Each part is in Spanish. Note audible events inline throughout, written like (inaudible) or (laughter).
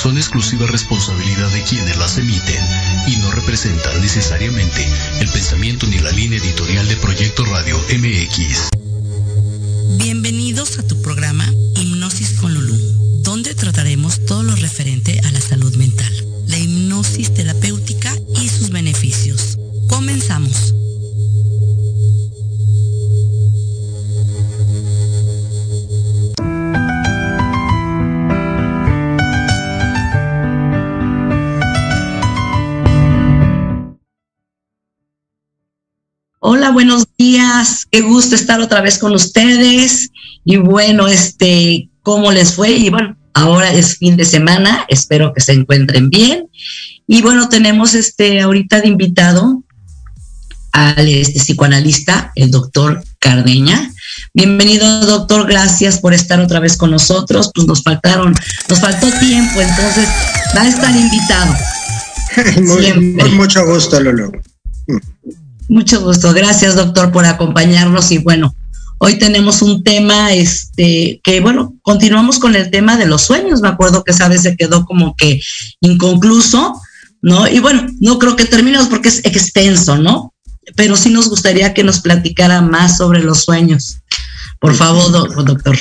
son exclusiva responsabilidad de quienes las emiten y no representan necesariamente el pensamiento ni la línea editorial de Proyecto Radio MX. Qué gusto estar otra vez con ustedes. Y bueno, este, ¿cómo les fue? Y bueno, ahora es fin de semana. Espero que se encuentren bien. Y bueno, tenemos este ahorita de invitado al este, psicoanalista, el doctor Cardeña. Bienvenido, doctor. Gracias por estar otra vez con nosotros. Pues nos faltaron, nos faltó tiempo, entonces va a estar invitado. (laughs) Muy, mucho gusto, Lolo. Mucho gusto. Gracias, doctor, por acompañarnos. Y bueno, hoy tenemos un tema, este, que bueno, continuamos con el tema de los sueños. Me acuerdo que esa vez se quedó como que inconcluso, ¿no? Y bueno, no creo que terminemos porque es extenso, ¿no? Pero sí nos gustaría que nos platicara más sobre los sueños. Por favor, doctor.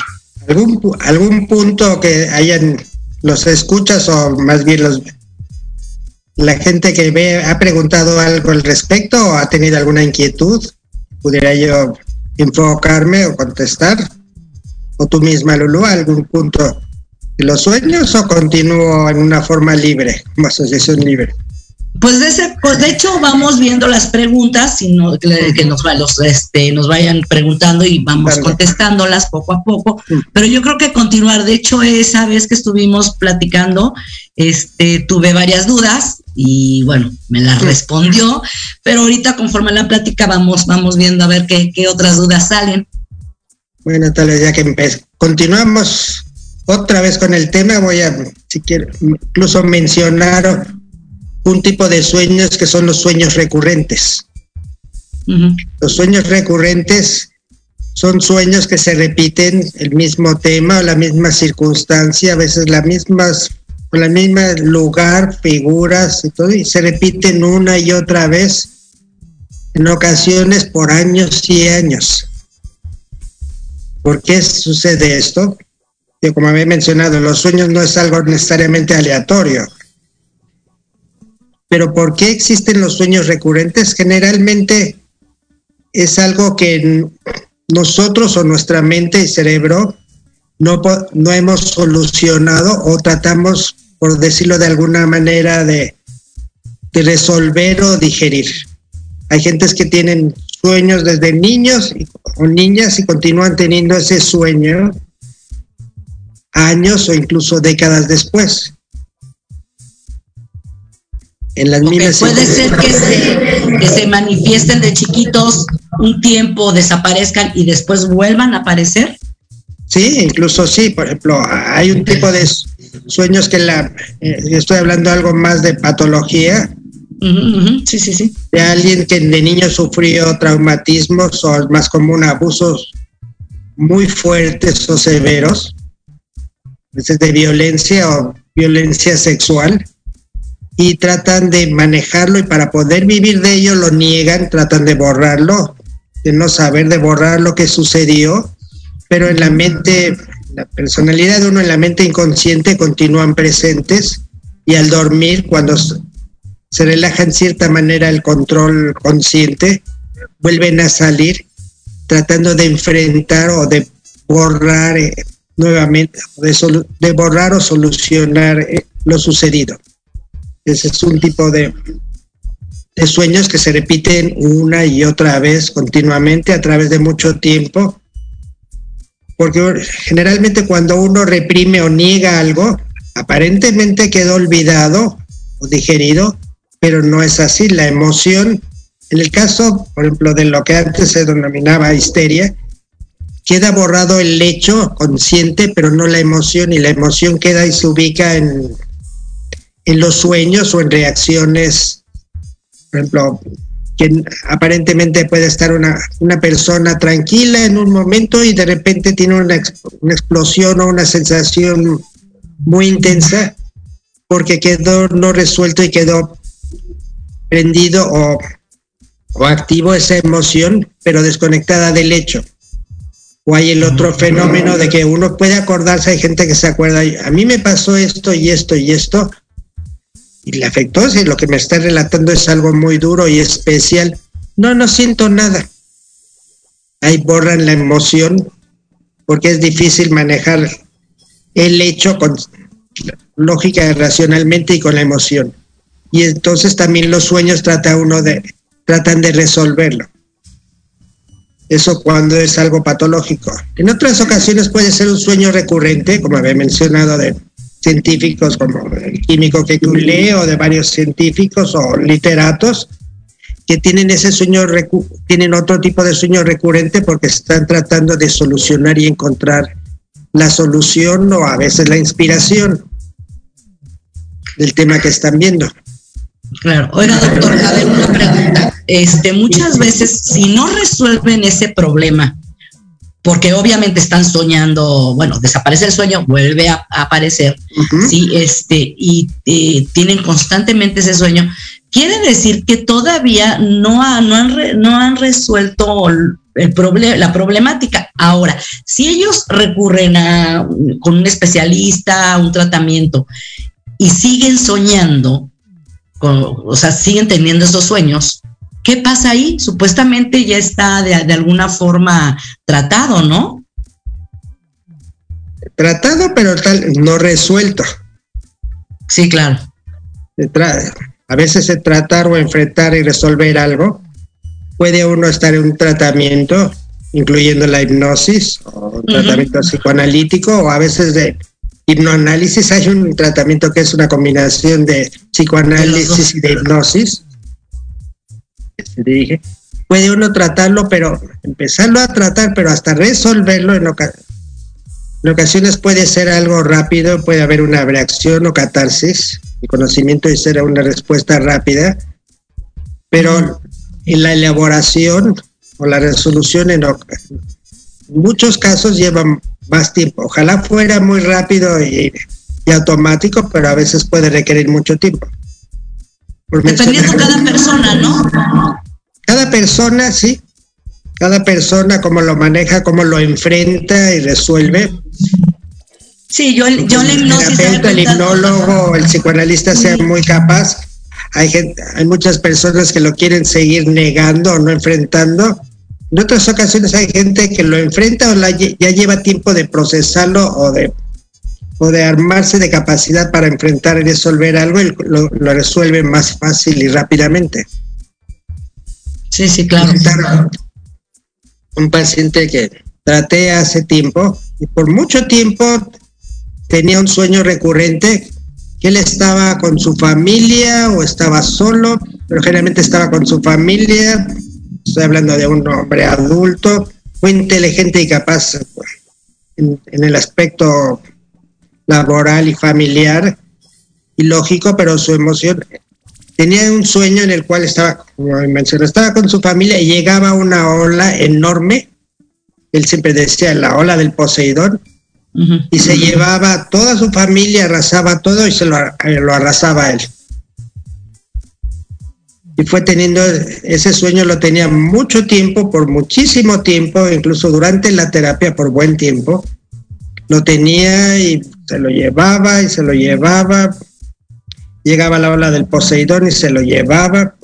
¿Algún, ¿Algún punto que hayan los escuchas o más bien los la gente que ve ha preguntado algo al respecto o ha tenido alguna inquietud, pudiera yo enfocarme o contestar. O tú misma, Lulu, algún punto de los sueños o continúo en una forma libre, como asociación libre. Pues de, ese, pues de hecho vamos viendo las preguntas sino que, que nos, los, este, nos vayan preguntando y vamos contestándolas poco a poco. Pero yo creo que continuar, de hecho esa vez que estuvimos platicando, este, tuve varias dudas y bueno, me las respondió, pero ahorita conforme la plática vamos, vamos viendo a ver qué, qué otras dudas salen. Bueno, tal vez ya que continuamos otra vez con el tema, voy a, si quiero, incluso mencionar un tipo de sueños que son los sueños recurrentes. Los sueños recurrentes son sueños que se repiten el mismo tema la misma circunstancia, a veces las mismas, el mismo lugar, figuras y todo, y se repiten una y otra vez, en ocasiones por años y años. ¿Por qué sucede esto? Yo, como había mencionado, los sueños no es algo necesariamente aleatorio pero ¿por qué existen los sueños recurrentes? Generalmente es algo que nosotros o nuestra mente y cerebro no, no hemos solucionado o tratamos, por decirlo de alguna manera, de, resolver o digerir. Hay gentes que tienen sueños desde niños o niñas y continúan teniendo ese sueño años o incluso décadas después en las Puede ser que se, que se manifiesten de chiquitos un tiempo, desaparezcan y después vuelvan a aparecer. Sí, incluso sí, por ejemplo, hay un tipo de sueños que la, eh, estoy hablando algo más de patología, Sí, sí, sí. De alguien que de niño sufrió traumatismos o más común abusos muy fuertes o severos, a veces de violencia o violencia sexual, y tratan de manejarlo y para poder vivir de ello lo niegan, tratan de borrarlo, de no saber, de borrar lo que sucedió, pero en la mente, la personalidad de uno en la mente inconsciente continúan presentes y al dormir, cuando se relaja en cierta manera el control consciente, vuelven a salir tratando de enfrentar o de borrar eh, nuevamente, de, de borrar o solucionar eh, lo sucedido. Ese es un tipo de, de sueños que se repiten una y otra vez continuamente a través de mucho tiempo. Porque generalmente cuando uno reprime o niega algo, aparentemente quedó olvidado o digerido, pero no es así. La emoción, en el caso, por ejemplo, de lo que antes se denominaba histeria, queda borrado el hecho consciente, pero no la emoción, y la emoción queda y se ubica en en los sueños o en reacciones, por ejemplo, que aparentemente puede estar una, una persona tranquila en un momento y de repente tiene una, una explosión o una sensación muy intensa porque quedó no resuelto y quedó prendido o, o activo esa emoción, pero desconectada del hecho. O hay el otro fenómeno de que uno puede acordarse, hay gente que se acuerda, a mí me pasó esto y esto y esto, y le afectó, si lo que me está relatando es algo muy duro y especial, no, no siento nada. Ahí borran la emoción porque es difícil manejar el hecho con lógica, racionalmente y con la emoción. Y entonces también los sueños trata uno de, tratan de resolverlo. Eso cuando es algo patológico. En otras ocasiones puede ser un sueño recurrente, como había mencionado de científicos como el químico que o de varios científicos o literatos, que tienen ese sueño, tienen otro tipo de sueño recurrente porque están tratando de solucionar y encontrar la solución o a veces la inspiración del tema que están viendo. Claro. Oiga, doctor, a ver, una pregunta. Este, muchas veces, si no resuelven ese problema, porque obviamente están soñando, bueno, desaparece el sueño, vuelve a, aparecer, sí, este, y eh, tienen constantemente ese sueño, quiere decir que todavía no, no, han, no han resuelto el problema, la problemática. Ahora, si ellos recurren a con un especialista, a un tratamiento, y siguen soñando, o sea, siguen teniendo esos sueños, ¿qué pasa ahí? Supuestamente ya está de, alguna forma tratado, ¿no? Tratado, pero tal, no resuelto. Sí, claro. A veces se tratar o enfrentar y resolver algo. Puede uno estar en un tratamiento, incluyendo la hipnosis o un tratamiento psicoanalítico, o a veces de hipnoanálisis, hay un tratamiento que es una combinación de psicoanálisis y de hipnosis. Dije, puede uno tratarlo, pero empezarlo a tratar, pero hasta resolverlo en, en ocasiones puede ser algo rápido, puede haber una reacción o catarsis. El conocimiento ser una respuesta rápida, pero en la elaboración o la resolución en muchos casos llevan más tiempo. Ojalá fuera muy rápido y, automático, pero a veces puede requerir mucho tiempo. Dependiendo cada persona, ¿no? Cada persona, sí. Cada persona, cómo lo maneja, cómo lo enfrenta y resuelve. Sí, yo, yo la hipnosis. El el hipnólogo, el psicoanalista sea muy capaz. Hay, gente, hay muchas personas que lo quieren seguir negando o no enfrentando en otras ocasiones hay gente que lo enfrenta o ya lleva tiempo de procesarlo o de, o de armarse de capacidad para enfrentar y resolver algo y lo, resuelve más fácil y rápidamente. Sí, sí, claro. Un paciente que traté hace tiempo y por mucho tiempo tenía un sueño recurrente que él estaba con su familia o estaba solo, pero generalmente estaba con su familia Estoy hablando de un hombre adulto, muy inteligente y capaz en, el aspecto laboral y familiar y lógico, pero su emoción tenía un sueño en el cual estaba, como mencioné, estaba con su familia y llegaba una ola enorme. Él siempre decía la ola del Poseidón y se llevaba toda su familia, arrasaba todo y se lo, lo arrasaba él y fue teniendo ese sueño, lo tenía mucho tiempo, por muchísimo tiempo, incluso durante la terapia por buen tiempo. Lo tenía y se lo llevaba y se lo llevaba. Llegaba la ola del Poseidón y se lo llevaba.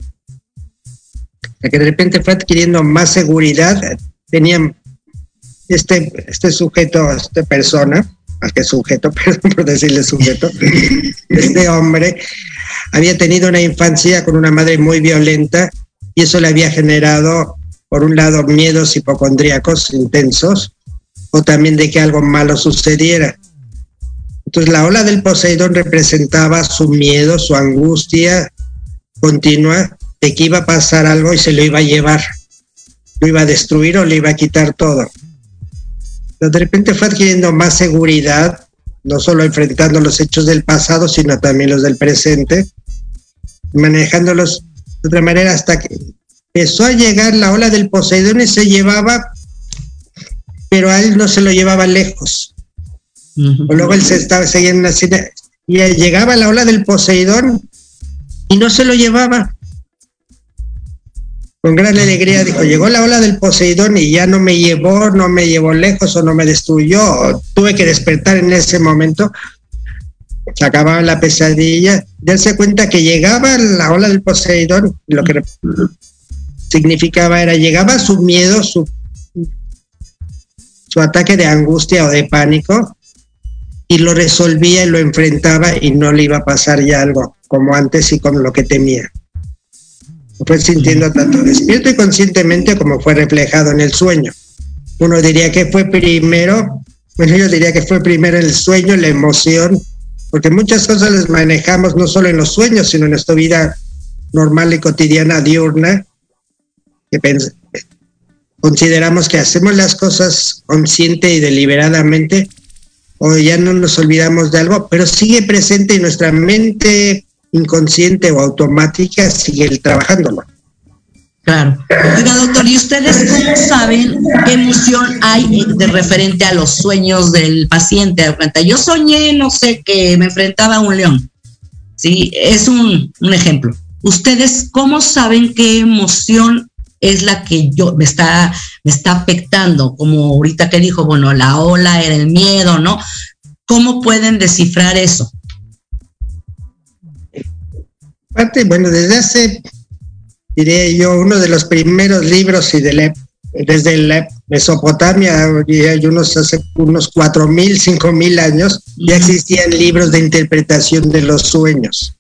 que de repente fue adquiriendo más seguridad. Tenía este, este sujeto, esta persona, más que sujeto, (laughs) perdón por decirle sujeto, (laughs) este hombre había tenido una infancia con una madre muy violenta y eso le había generado, por un lado, miedos hipocondríacos intensos o también de que algo malo sucediera. Entonces la ola del Poseidón representaba su miedo, su angustia continua de que iba a pasar algo y se lo iba a llevar, lo iba a destruir o le iba a quitar todo. De repente fue adquiriendo más seguridad, no solo enfrentando los hechos del pasado, sino también los del presente, manejándolos de otra manera hasta que empezó a llegar la ola del Poseidón y se llevaba, pero a él no se lo llevaba lejos. Luego él se estaba siguiendo así, y llegaba la ola del Poseidón y no se lo llevaba. Con gran alegría dijo, llegó la ola del Poseidón y ya no me llevó, no me llevó lejos o no me destruyó. Tuve que despertar en ese momento. Se acababa la pesadilla, darse cuenta que llegaba la ola del Poseidón, lo que significaba era, llegaba su miedo, su, su ataque de angustia o de pánico, y lo resolvía y lo enfrentaba y no le iba a pasar ya algo como antes y como lo que temía. fue sintiendo tanto despierto y conscientemente como fue reflejado en el sueño. Uno diría que fue primero, bueno, yo diría que fue primero el sueño, la emoción, porque muchas cosas las manejamos no solo en los sueños, sino en nuestra vida normal y cotidiana diurna, que consideramos que hacemos las cosas consciente y deliberadamente, o ya no nos olvidamos de algo, pero sigue presente en nuestra mente inconsciente o automática, sigue trabajándolo. Claro. Oiga, doctor, ¿y ustedes cómo saben qué emoción hay de referente a los sueños del paciente? Yo soñé, no sé, que me enfrentaba a un león. Sí, es un, un ejemplo. ¿Ustedes cómo saben qué emoción es la que yo me está, me está afectando, como ahorita que dijo, bueno, la ola era el miedo, ¿no? ¿Cómo pueden descifrar eso? bueno, desde hace, diría yo, uno de los primeros libros y de desde la Mesopotamia, hay unos hace unos cuatro mil, cinco mil años, ya existían libros de interpretación de los sueños.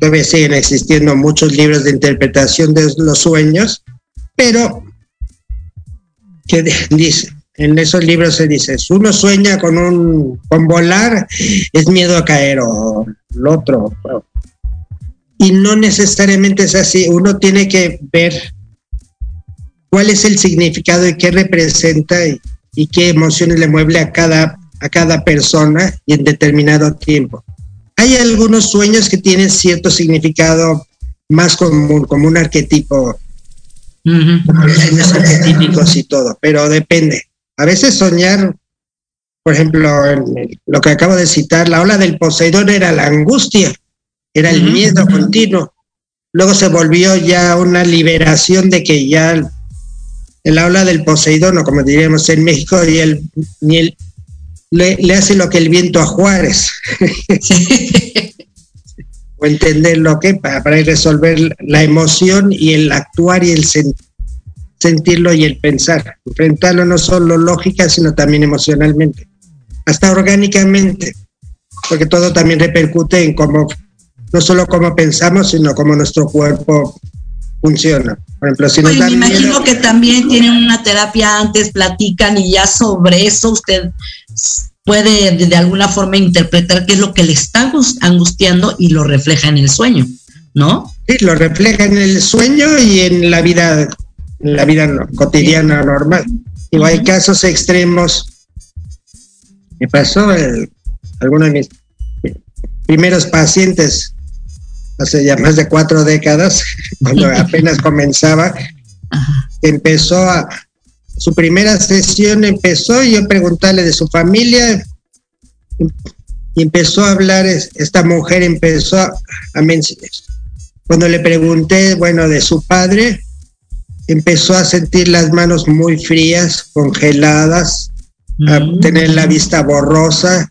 Todavía siguen existiendo muchos libros de interpretación de los sueños, pero que dice, en esos libros se dice, si uno sueña con un con volar, es miedo a caer o lo otro. Y no necesariamente es así, uno tiene que ver cuál es el significado y qué representa y, y qué emociones le mueve a cada, a cada persona y en determinado tiempo. Hay algunos sueños que tienen cierto significado más común, como un arquetipo, sueños arquetípicos y todo, pero depende. A veces soñar, por ejemplo, lo que acabo de citar, la ola del Poseidón era la angustia, era el miedo continuo. Luego se volvió ya una liberación de que ya el ola del Poseidón, o como diríamos en México, y el, ni el, le, hace lo que el viento a Juárez. (laughs) o entender lo que para, para, resolver la emoción y el actuar y el sentirlo y el pensar. Enfrentarlo no solo lógica, sino también emocionalmente. Hasta orgánicamente. Porque todo también repercute en cómo, no solo cómo pensamos, sino cómo nuestro cuerpo funciona. Por ejemplo, si me imagino que también tienen una terapia antes, platican y ya sobre eso usted puede de, alguna forma interpretar qué es lo que le está angustiando y lo refleja en el sueño, ¿no? Sí, lo refleja en el sueño y en la vida, en la vida cotidiana normal. Y hay casos extremos. Me pasó el, alguno de mis primeros pacientes hace ya más de cuatro décadas, (laughs) cuando (laughs) apenas comenzaba, empezó a, su primera sesión empezó y yo preguntarle de su familia y empezó a hablar, esta mujer empezó a, mencionar. Cuando le pregunté, bueno, de su padre, empezó a sentir las manos muy frías, congeladas, a mm. tener la vista borrosa,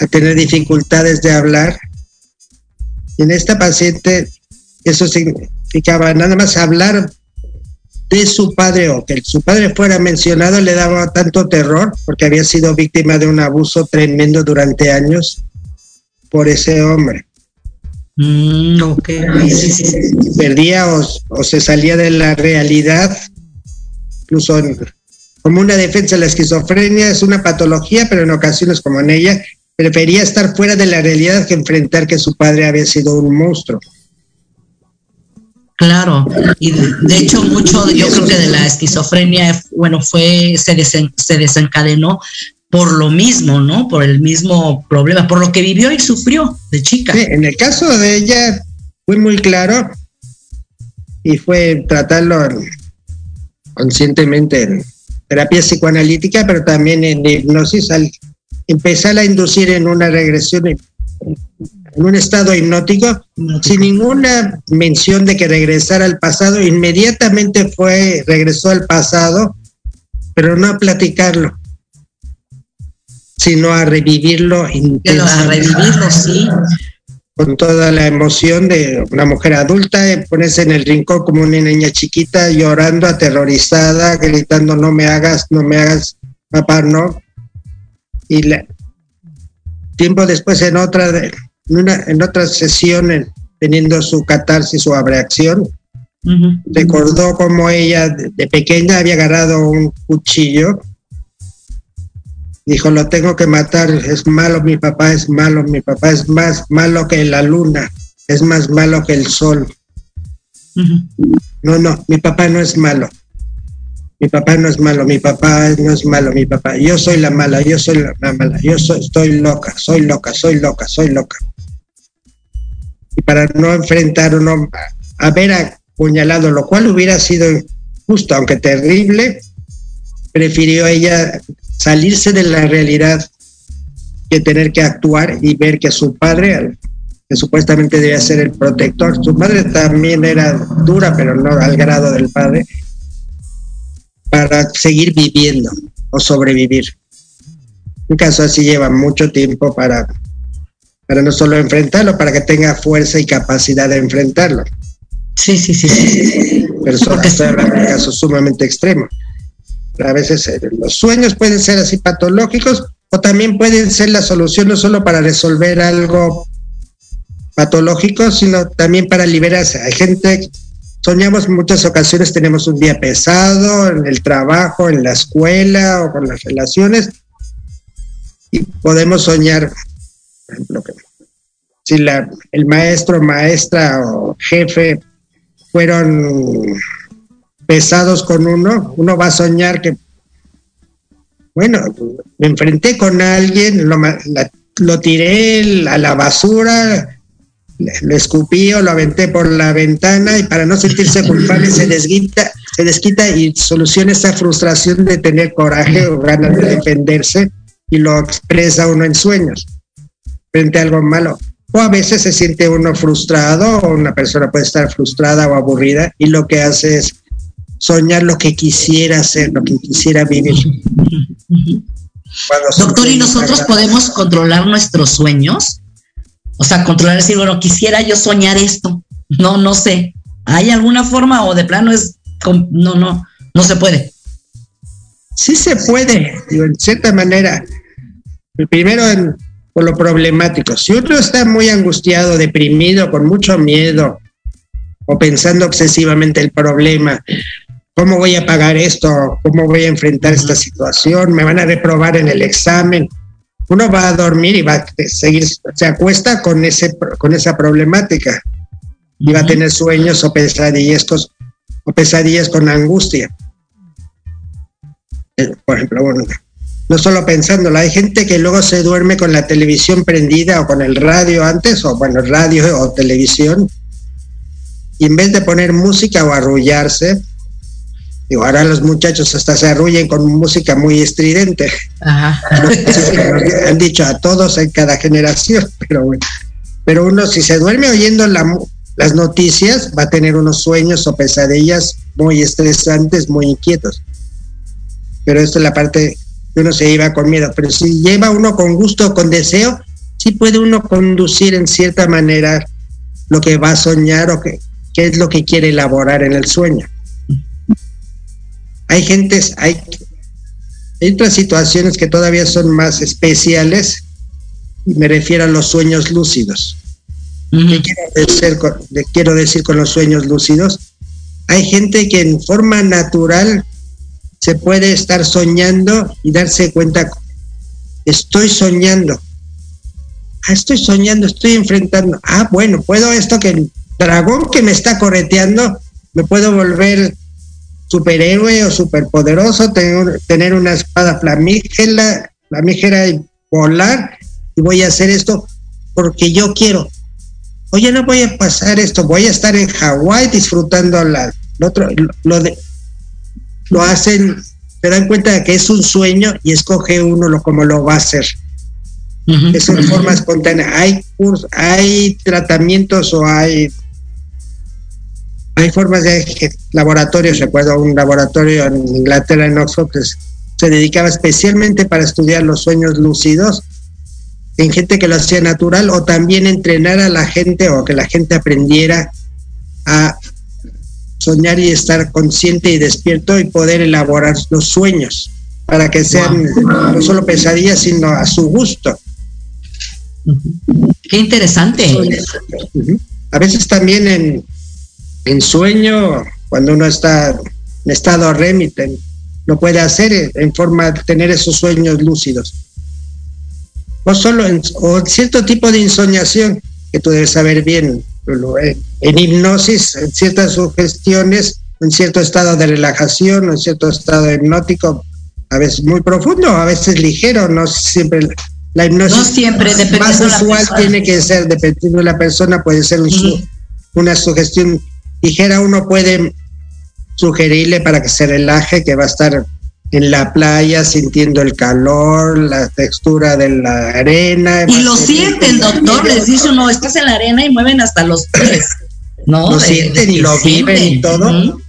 a tener dificultades de hablar. Y en esta paciente eso significaba nada más hablar de su padre o que su padre fuera mencionado le daba tanto terror porque había sido víctima de un abuso tremendo durante años por ese hombre. Mm, Perdía o, se salía de la realidad, incluso como una defensa de la esquizofrenia, es una patología, pero en ocasiones como en ella, prefería estar fuera de la realidad que enfrentar que su padre había sido un monstruo. Claro, y de hecho mucho, yo creo que de la esquizofrenia, bueno, fue, se, se desencadenó por lo mismo, ¿no? Por el mismo problema, por lo que vivió y sufrió de chica. en el caso de ella fue muy claro y fue tratarlo conscientemente en terapia psicoanalítica, pero también en hipnosis, al empezar a inducir en una regresión, en un estado hipnótico, sin ninguna mención de que regresara al pasado, inmediatamente fue, regresó al pasado, pero no a platicarlo, sino a revivirlo A revivirlo, sí con toda la emoción de una mujer adulta, eh, ponerse en el rincón como una niña chiquita, llorando, aterrorizada, gritando, no me hagas, no me hagas, papá, no. Y tiempo después en otra, en, una, en otra sesión, teniendo su catarsis, su abreacción, recordó como ella de pequeña había agarrado un cuchillo Dijo, lo tengo que matar, es malo, mi papá es malo, mi papá es más malo que la luna, es más malo que el sol. No, no, mi papá no es malo. Mi papá no es malo, mi papá no es malo, mi papá. Yo soy la mala, yo soy la mala, yo soy, estoy loca, soy loca, soy loca, soy loca. Y para no enfrentar no haber apuñalado, lo cual hubiera sido justo, aunque terrible, prefirió ella salirse de la realidad que tener que actuar y ver que su padre, que supuestamente debía ser el protector, su madre también era dura, pero no al grado del padre, para seguir viviendo o sobrevivir. Un caso así lleva mucho tiempo para, para no solo enfrentarlo, para que tenga fuerza y capacidad de enfrentarlo. Sí, sí, sí. sí. Pero son casos sumamente extremos a veces eh, los sueños pueden ser así patológicos o también pueden ser la solución no solo para resolver algo patológico, sino también para liberarse. Hay gente, soñamos muchas ocasiones, tenemos un día pesado en el trabajo, en la escuela o con las relaciones, y podemos soñar, por ejemplo, si la, el maestro, maestra o jefe fueron pesados con uno, uno va a soñar que, bueno, me enfrenté con alguien, lo, tiré a la basura, lo escupí o lo aventé por la ventana y para no sentirse culpable se desquita, se desquita y soluciona esa frustración de tener coraje o ganas de defenderse y lo expresa uno en sueños frente a algo malo. O a veces se siente uno frustrado o una persona puede estar frustrada o aburrida y lo que hace es soñar lo que quisiera hacer, lo que quisiera vivir. Doctor, ¿y nosotros podemos controlar nuestros sueños? O sea, controlar, decir, bueno, quisiera yo soñar esto. No, no sé. ¿Hay alguna forma o de plano es, no, no, no se puede? Sí se puede, en cierta manera. Primero, por lo problemático. Si uno está muy angustiado, deprimido, con mucho miedo, o pensando obsesivamente el problema, ¿Cómo voy a pagar esto? ¿Cómo voy a enfrentar esta situación? ¿Me van a reprobar en el examen? Uno va a dormir y va a seguir, se acuesta con, ese, con esa problemática y va a tener sueños o pesadillas, o pesadillas con angustia. Eh, por ejemplo, bueno, no solo pensándolo, hay gente que luego se duerme con la televisión prendida o con el radio antes, o bueno, radio o televisión, y en vez de poner música o arrullarse, Digo, ahora los muchachos hasta se arrullen con música muy estridente. Ajá. han dicho a todos en cada generación, (laughs) pero bueno. Pero uno, si se duerme oyendo las noticias, va a tener unos sueños o pesadillas muy estresantes, muy inquietos. Pero esto es la parte que uno se lleva con miedo. Pero si lleva uno con gusto, con deseo, sí puede uno conducir en cierta manera lo que va a soñar o qué es lo que quiere elaborar en el sueño. Hay gentes, hay, otras situaciones que todavía son más especiales, y me refiero a los sueños lúcidos. ¿Qué quiero decir, con los sueños lúcidos? Hay gente que en forma natural se puede estar soñando y darse cuenta, estoy soñando. Ah, estoy soñando, estoy enfrentando. Ah, bueno, puedo esto que el dragón que me está correteando, me puedo volver superhéroe o superpoderoso, tener, tener una espada flamígera, flamígera y volar, y voy a hacer esto porque yo quiero. oye, no voy a pasar esto, voy a estar en Hawái disfrutando la, lo otro, lo, de, lo hacen, se dan cuenta de que es un sueño y escoge uno lo como lo va a hacer. Es una forma espontánea. Hay hay tratamientos o hay hay formas de laboratorios. Recuerdo un laboratorio en Inglaterra, en Oxford, que se dedicaba especialmente para estudiar los sueños lúcidos en gente que lo hacía natural o también entrenar a la gente o que la gente aprendiera a soñar y estar consciente y despierto y poder elaborar los sueños para que sean no solo pesadillas, sino a su gusto. Qué interesante. A veces también en, en sueño, cuando uno está en estado REM lo puede hacer en forma de tener esos sueños lúcidos. O solo en o cierto tipo de insomniación que tú debes saber bien. En hipnosis, en ciertas sugestiones, en cierto estado de relajación, en cierto estado hipnótico, a veces muy profundo, a veces ligero, no siempre la hipnosis no siempre, más usual tiene que ser, dependiendo de la persona, puede ser una sugestión ligera. Uno puede sugerirle para que se relaje, que va a estar en la playa sintiendo el calor, la textura de la arena. Y lo siente el doctor, les dice uno, estás en la arena y mueven hasta los pies. (laughs) No, lo sienten y lo viven y todo.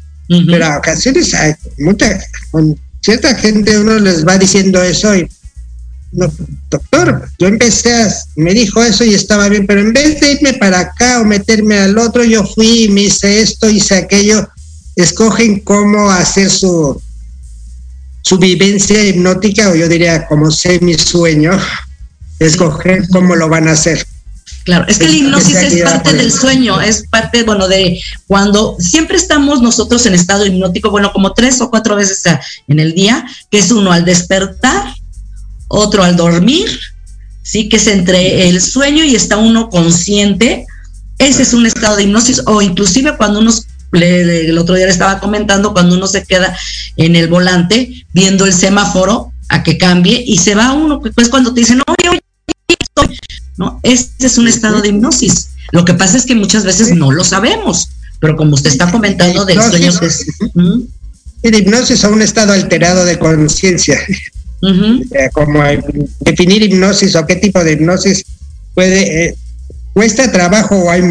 Pero a ocasiones hay mucha, con cierta gente uno les va diciendo eso y no, doctor, yo empecé a, me dijo eso y estaba bien, pero en vez de irme para acá o meterme al otro, yo fui y me hice esto, hice aquello, escogen cómo hacer su, su vivencia hipnótica, o yo diría como semi sueño, escoger cómo lo van a hacer. Claro, es que la hipnosis es parte del sueño, es parte, bueno, de cuando siempre estamos nosotros en estado hipnótico, bueno, como tres o cuatro veces en el día, que es uno al despertar, otro al dormir, sí, que es entre el sueño y está uno consciente. Ese es un estado de hipnosis, o inclusive cuando uno, el otro día le estaba comentando, cuando uno se queda en el volante viendo el semáforo a que cambie y se va uno, pues cuando te dicen, oye, oye, estoy. ¿no? Este es un estado de hipnosis. Lo que pasa es que muchas veces no lo sabemos, pero como usted está comentando del sueño, pues, el hipnosis a un estado alterado de conciencia. Eh, como definir hipnosis o qué tipo de hipnosis puede, eh, cuesta trabajo o hay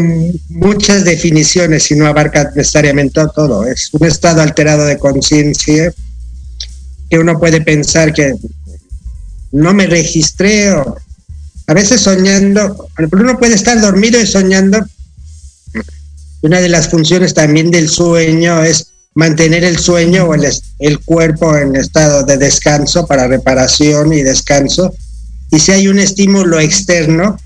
muchas definiciones y no abarca necesariamente todo. Es un estado alterado de conciencia que uno puede pensar que no me registré o a veces soñando, uno puede estar dormido y soñando. Una de las funciones también del sueño es mantener el sueño o el, cuerpo en estado de descanso para reparación y descanso. Y si hay un estímulo externo,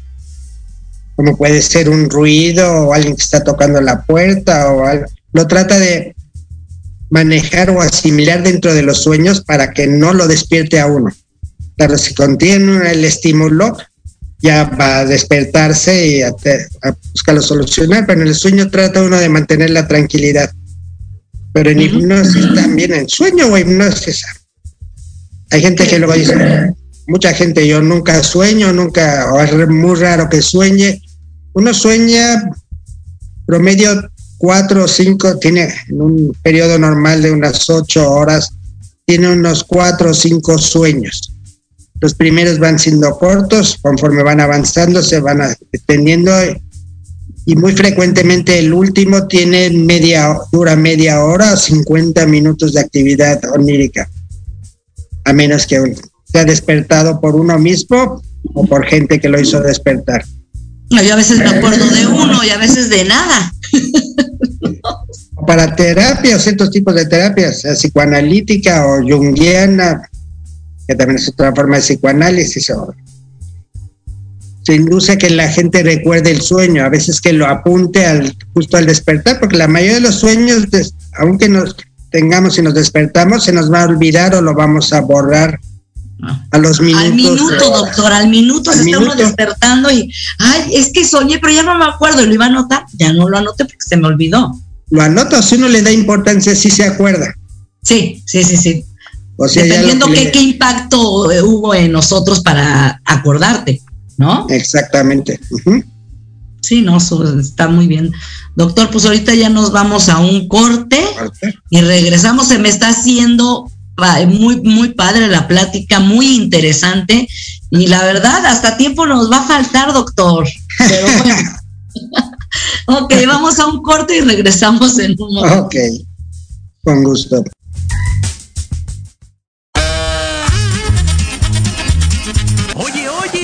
como puede ser un ruido o alguien que está tocando la puerta o algo, lo trata de manejar o asimilar dentro de los sueños para que no lo despierte a uno. Pero si contiene el estímulo, ya va a despertarse y a, a buscarlo solucionar, pero en el sueño trata uno de mantener la tranquilidad. Pero en hipnosis también, en sueño o hipnosis. Hay gente que luego dice, mucha gente, yo nunca sueño, nunca, o es muy raro que sueñe. Uno sueña promedio cuatro o cinco, tiene en un periodo normal de unas ocho horas, tiene unos cuatro o cinco sueños. Los primeros van siendo cortos, conforme van avanzando se van extendiendo y muy frecuentemente el último tiene media, dura media hora o 50 minutos de actividad onírica, a menos que sea despertado por uno mismo o por gente que lo hizo despertar. Yo a veces me acuerdo de uno y a veces de nada. (laughs) Para terapia o ciertos tipos de terapias, psicoanalítica o junguiana, que también es otra forma de psicoanálisis, o se induce a que la gente recuerde el sueño, a veces que lo apunte al, justo al despertar, porque la mayoría de los sueños, aunque nos tengamos y nos despertamos, se nos va a olvidar o lo vamos a borrar a los minutos. Al minuto, doctor, al minuto se está uno despertando y, ay, es que soñé, pero ya no me acuerdo, lo iba a anotar, ya no lo anoté porque se me olvidó. Lo anoto, si uno le da importancia, sí se acuerda. Sí, sí, sí, sí. O sea, Dependiendo qué, qué impacto hubo en nosotros para acordarte. ¿No? Exactamente. Sí, no, está muy bien. Doctor, pues ahorita ya nos vamos a un corte y regresamos. Se me está haciendo muy, muy padre la plática, muy interesante. Y la verdad, hasta tiempo nos va a faltar, doctor. Pero bueno. (laughs) (laughs) ok, vamos a un corte y regresamos en un momento. Ok, con gusto.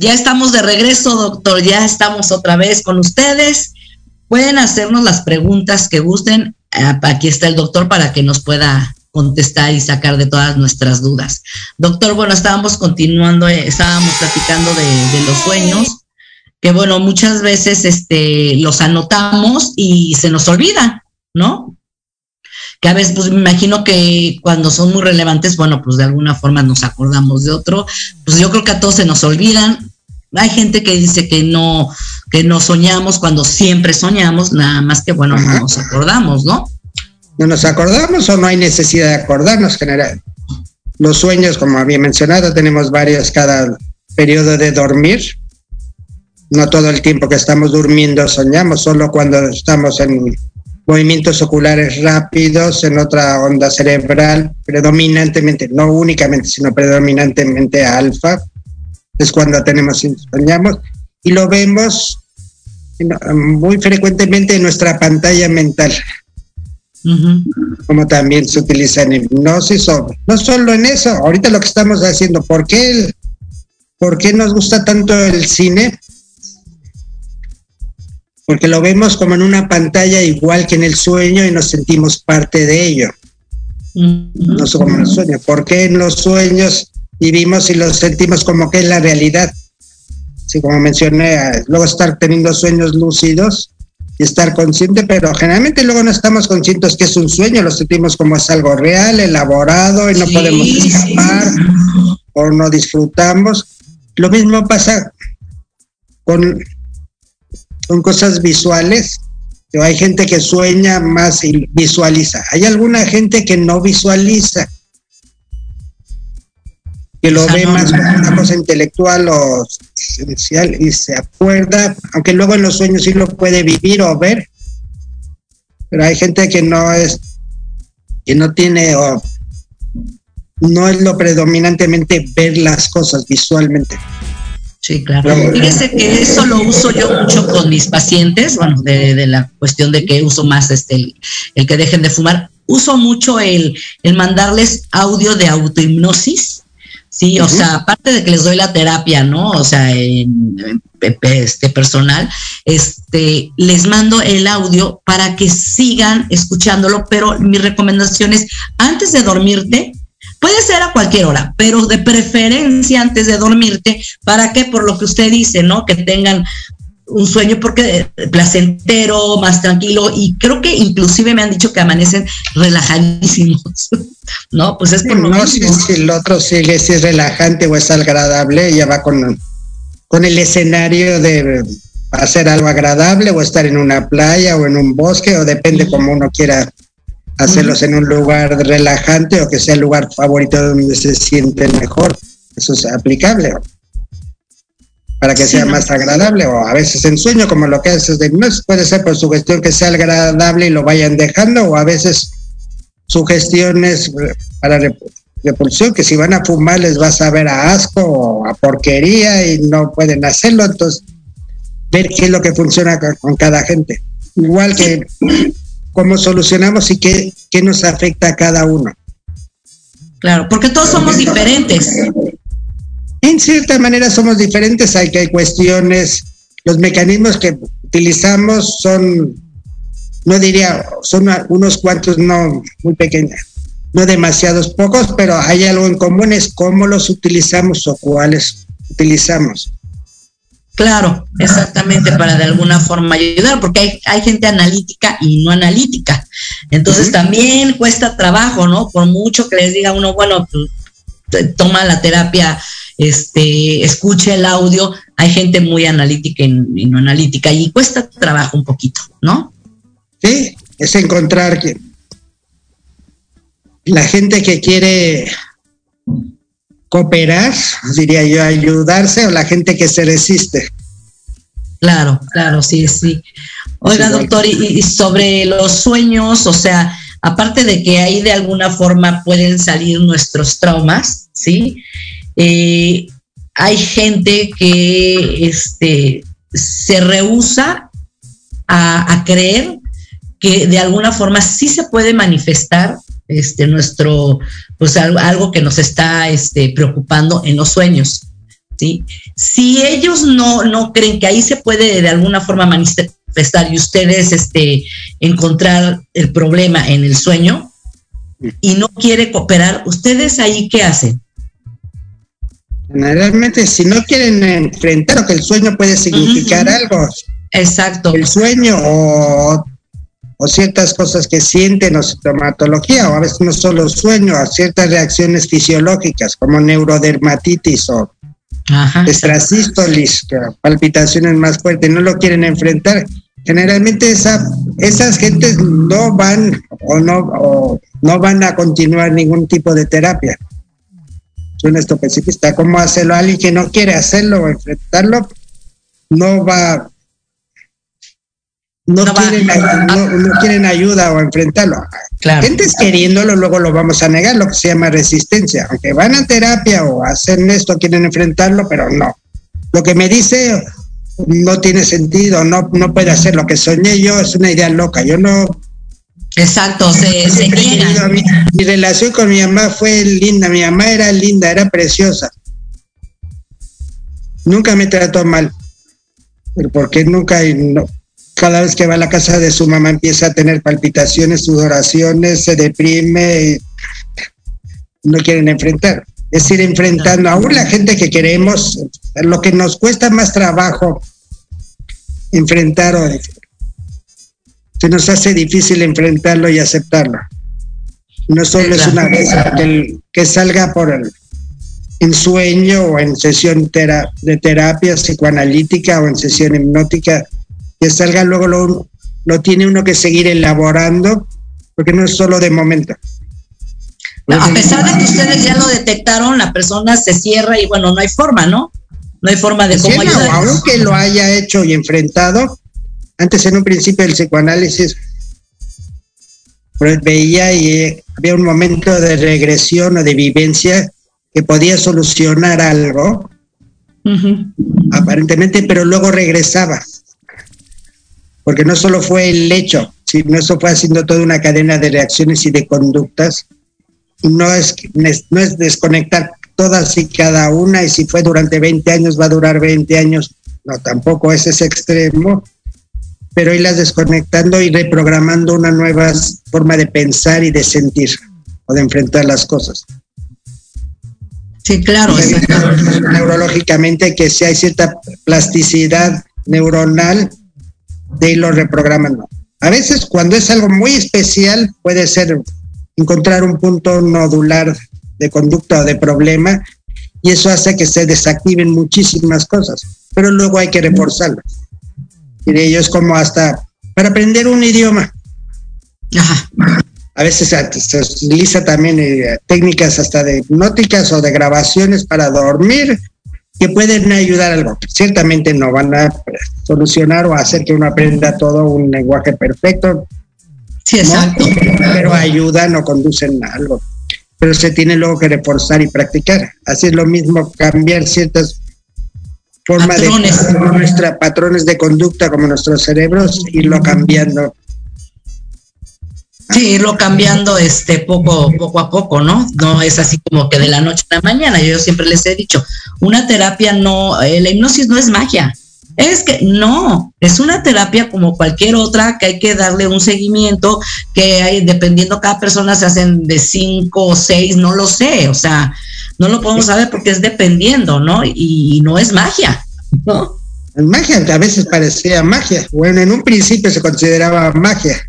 Ya estamos de regreso, doctor, ya estamos otra vez con ustedes. Pueden hacernos las preguntas que gusten. Ah, aquí está el doctor para que nos pueda contestar y sacar de todas nuestras dudas. Doctor, bueno, estábamos continuando, eh, estábamos platicando de, los sueños, que bueno, muchas veces este, los anotamos y se nos olvida, ¿no? Que a veces, pues me imagino que cuando son muy relevantes, bueno, pues de alguna forma nos acordamos de otro. Pues yo creo que a todos se nos olvidan, hay gente que dice que no, que no soñamos cuando siempre soñamos, nada más que bueno, no nos acordamos, ¿no? No nos acordamos o no hay necesidad de acordarnos general. Los sueños, como había mencionado, tenemos varios cada periodo de dormir. No todo el tiempo que estamos durmiendo soñamos, solo cuando estamos en movimientos oculares rápidos, en otra onda cerebral, predominantemente, no únicamente, sino predominantemente alfa, es cuando tenemos soñamos y lo vemos muy frecuentemente en nuestra pantalla mental. Como también se utiliza en hipnosis, o, no solo en eso, ahorita lo que estamos haciendo, ¿por qué, ¿por qué nos gusta tanto el cine? Porque lo vemos como en una pantalla igual que en el sueño y nos sentimos parte de ello. No somos como en el sueño. ¿Por qué en los sueños vivimos y lo sentimos como que es la realidad. Sí, como mencioné, luego estar teniendo sueños lúcidos, y estar consciente, pero generalmente luego no estamos conscientes que es un sueño, lo sentimos como es algo real, elaborado y no podemos escapar o no disfrutamos. Lo mismo pasa con, con cosas visuales. Hay gente que sueña más y visualiza. Hay alguna gente que no visualiza, que lo ve más como una cosa intelectual o esencial y se acuerda, aunque luego en los sueños sí lo puede vivir o ver, pero hay gente que no es, que no tiene o no es lo predominantemente ver las cosas visualmente. Sí, claro. Fíjese que eso lo uso yo mucho con mis pacientes, bueno, de, la cuestión de que uso más este el, que dejen de fumar. Uso mucho el, el mandarles audio de autohipnosis Sí, o sea, aparte de que les doy la terapia, ¿no? O sea, en, este personal, este, les mando el audio para que sigan escuchándolo, pero mi recomendación es antes de dormirte, puede ser a cualquier hora, pero de preferencia antes de dormirte, para que por lo que usted dice, ¿no? Que tengan un sueño porque placentero, más tranquilo y creo que inclusive me han dicho que amanecen relajadísimos, (laughs) ¿no? Pues es por lo no, si, el otro sigue si es relajante o es agradable, ya va con, con el escenario de hacer algo agradable o estar en una playa o en un bosque o depende como uno quiera hacerlos en un lugar relajante o que sea el lugar favorito donde se siente mejor. Eso es aplicable para que sea más agradable o a veces en sueño como lo que haces de puede ser por sugestión que sea agradable y lo vayan dejando o a veces sugestiones para repulsión que si van a fumar les va a saber a asco o a porquería y no pueden hacerlo. Entonces ver qué es lo que funciona con cada gente. Igual que cómo solucionamos y qué, qué nos afecta a cada uno. Claro porque todos somos diferentes en cierta manera somos diferentes, hay que hay cuestiones, los mecanismos que utilizamos son, no diría, son unos cuantos, no muy pequeños, no demasiados pocos, pero hay algo en común, es cómo los utilizamos o cuáles utilizamos. Claro, exactamente, para de alguna forma ayudar, porque hay, hay gente analítica y no analítica. Entonces también cuesta trabajo, ¿no? Por mucho que les diga uno, bueno, toma la terapia este, escuche el audio, hay gente muy analítica y, no analítica y cuesta trabajo un poquito, ¿no? Sí, es encontrar que la gente que quiere cooperar, diría yo, ayudarse, o la gente que se resiste. Claro, claro, sí, sí. Oiga, doctor, y, sobre los sueños, o sea, aparte de que ahí de alguna forma pueden salir nuestros traumas, ¿sí? Eh, hay gente que este, se rehúsa a, creer que de alguna forma sí se puede manifestar este, nuestro, pues algo, que nos está este, preocupando en los sueños. ¿sí? Si ellos no, no creen que ahí se puede de alguna forma manifestar y ustedes este, encontrar el problema en el sueño y no quiere cooperar, ¿ustedes ahí qué hacen? Generalmente, si no quieren enfrentar que el sueño puede significar algo. Exacto. El sueño o, ciertas cosas que sienten o sintomatología, o a veces no solo sueño, a ciertas reacciones fisiológicas como neurodermatitis o estrasístolis, palpitaciones más fuertes, no lo quieren enfrentar. Generalmente esa, esas gentes no van o no, o no van a continuar ningún tipo de terapia ¿Cómo hacerlo? Alguien que no quiere hacerlo o enfrentarlo, no va, no, quieren, no, quieren ayuda o enfrentarlo. Claro. Gentes queriéndolo, luego lo vamos a negar, lo que se llama resistencia. Aunque van a terapia o hacen esto, quieren enfrentarlo, pero no. Lo que me dice no tiene sentido, no, no puede hacer lo que soñé yo, es una idea loca. Yo no Exacto, se, se Mi, relación con mi mamá fue linda, mi mamá era linda, era preciosa. Nunca me trató mal, pero porque nunca, no, cada vez que va a la casa de su mamá empieza a tener palpitaciones, sudoraciones, se deprime, y no quieren enfrentar. Es ir enfrentando, aún la gente que queremos, lo que nos cuesta más trabajo enfrentar o se nos hace difícil enfrentarlo y aceptarlo. No solo es una vez que, que salga por el en sueño o en sesión de terapia psicoanalítica o en sesión hipnótica, que salga luego lo, lo tiene uno que seguir elaborando, porque no es solo de momento. a pesar de que ustedes ya lo detectaron, la persona se cierra y bueno, no hay forma, ¿no? No hay forma de cómo ayudar. Aunque lo haya hecho y enfrentado, antes en un principio del psicoanálisis pues, veía y había un momento de regresión o de vivencia que podía solucionar algo, aparentemente, pero luego regresaba. Porque no solo fue el hecho, sino eso fue haciendo toda una cadena de reacciones y de conductas. No es, no es desconectar todas y cada una, y si fue durante 20 años, va a durar 20 años. No, tampoco es ese extremo, pero irlas desconectando y reprogramando una nueva forma de pensar y de sentir o de enfrentar las cosas. Sí, claro. Neurológicamente que si hay cierta plasticidad neuronal, de lo reprograman. A veces cuando es algo muy especial puede ser encontrar un punto nodular de conducta o de problema y eso hace que se desactiven muchísimas cosas, pero luego hay que reforzarlo. Y de ello es como hasta para aprender un idioma. Ajá a veces se utiliza también eh, técnicas hasta de hipnóticas o de grabaciones para dormir que pueden ayudar algo. Ciertamente no van a solucionar o hacer que uno aprenda todo un lenguaje perfecto. Sí, exacto. Pero ayudan o conducen a algo. Pero se tiene luego que reforzar y practicar. Así es lo mismo cambiar ciertas formas de nuestra patrones de conducta como nuestros cerebros, irlo cambiando Sí, irlo cambiando este poco, poco a poco, ¿no? No es así como que de la noche a la mañana. Yo siempre les he dicho, una terapia no, eh, la hipnosis no es magia. Es que no, es una terapia como cualquier otra que hay que darle un seguimiento, que hay, dependiendo cada persona se hacen de cinco o seis, no lo sé, o sea, no lo podemos saber porque es dependiendo, ¿no? Y, no es magia, ¿no? Magia, a veces parecía magia. Bueno, en un principio se consideraba magia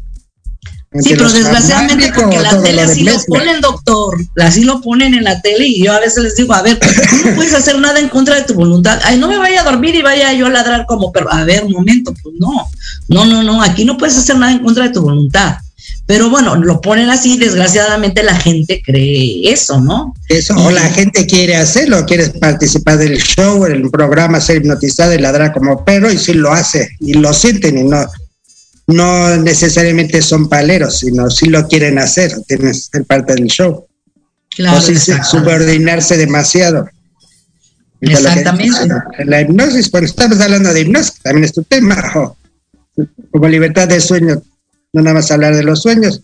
Sí, pero desgraciadamente porque la tele así lo ponen, doctor, así lo ponen en la tele y yo a veces les digo, a ver, no puedes hacer nada en contra de tu voluntad. Ay, no me vaya a dormir y vaya yo a ladrar como pero A ver, un momento, pues no, no, no, no, aquí no puedes hacer nada en contra de tu voluntad. Pero bueno, lo ponen así, desgraciadamente la gente cree eso, ¿no? Eso, o la gente quiere hacerlo, quiere participar del show, el programa, ser hipnotizado y ladrar como perro, y sí lo hace, y lo sienten, y no, no necesariamente son paleros, sino si lo quieren hacer, tienen ser parte del show. Claro, o si subordinarse demasiado. Exactamente. La hipnosis, cuando estamos hablando de hipnosis, también es tu tema, como libertad de sueño, no nada más hablar de los sueños.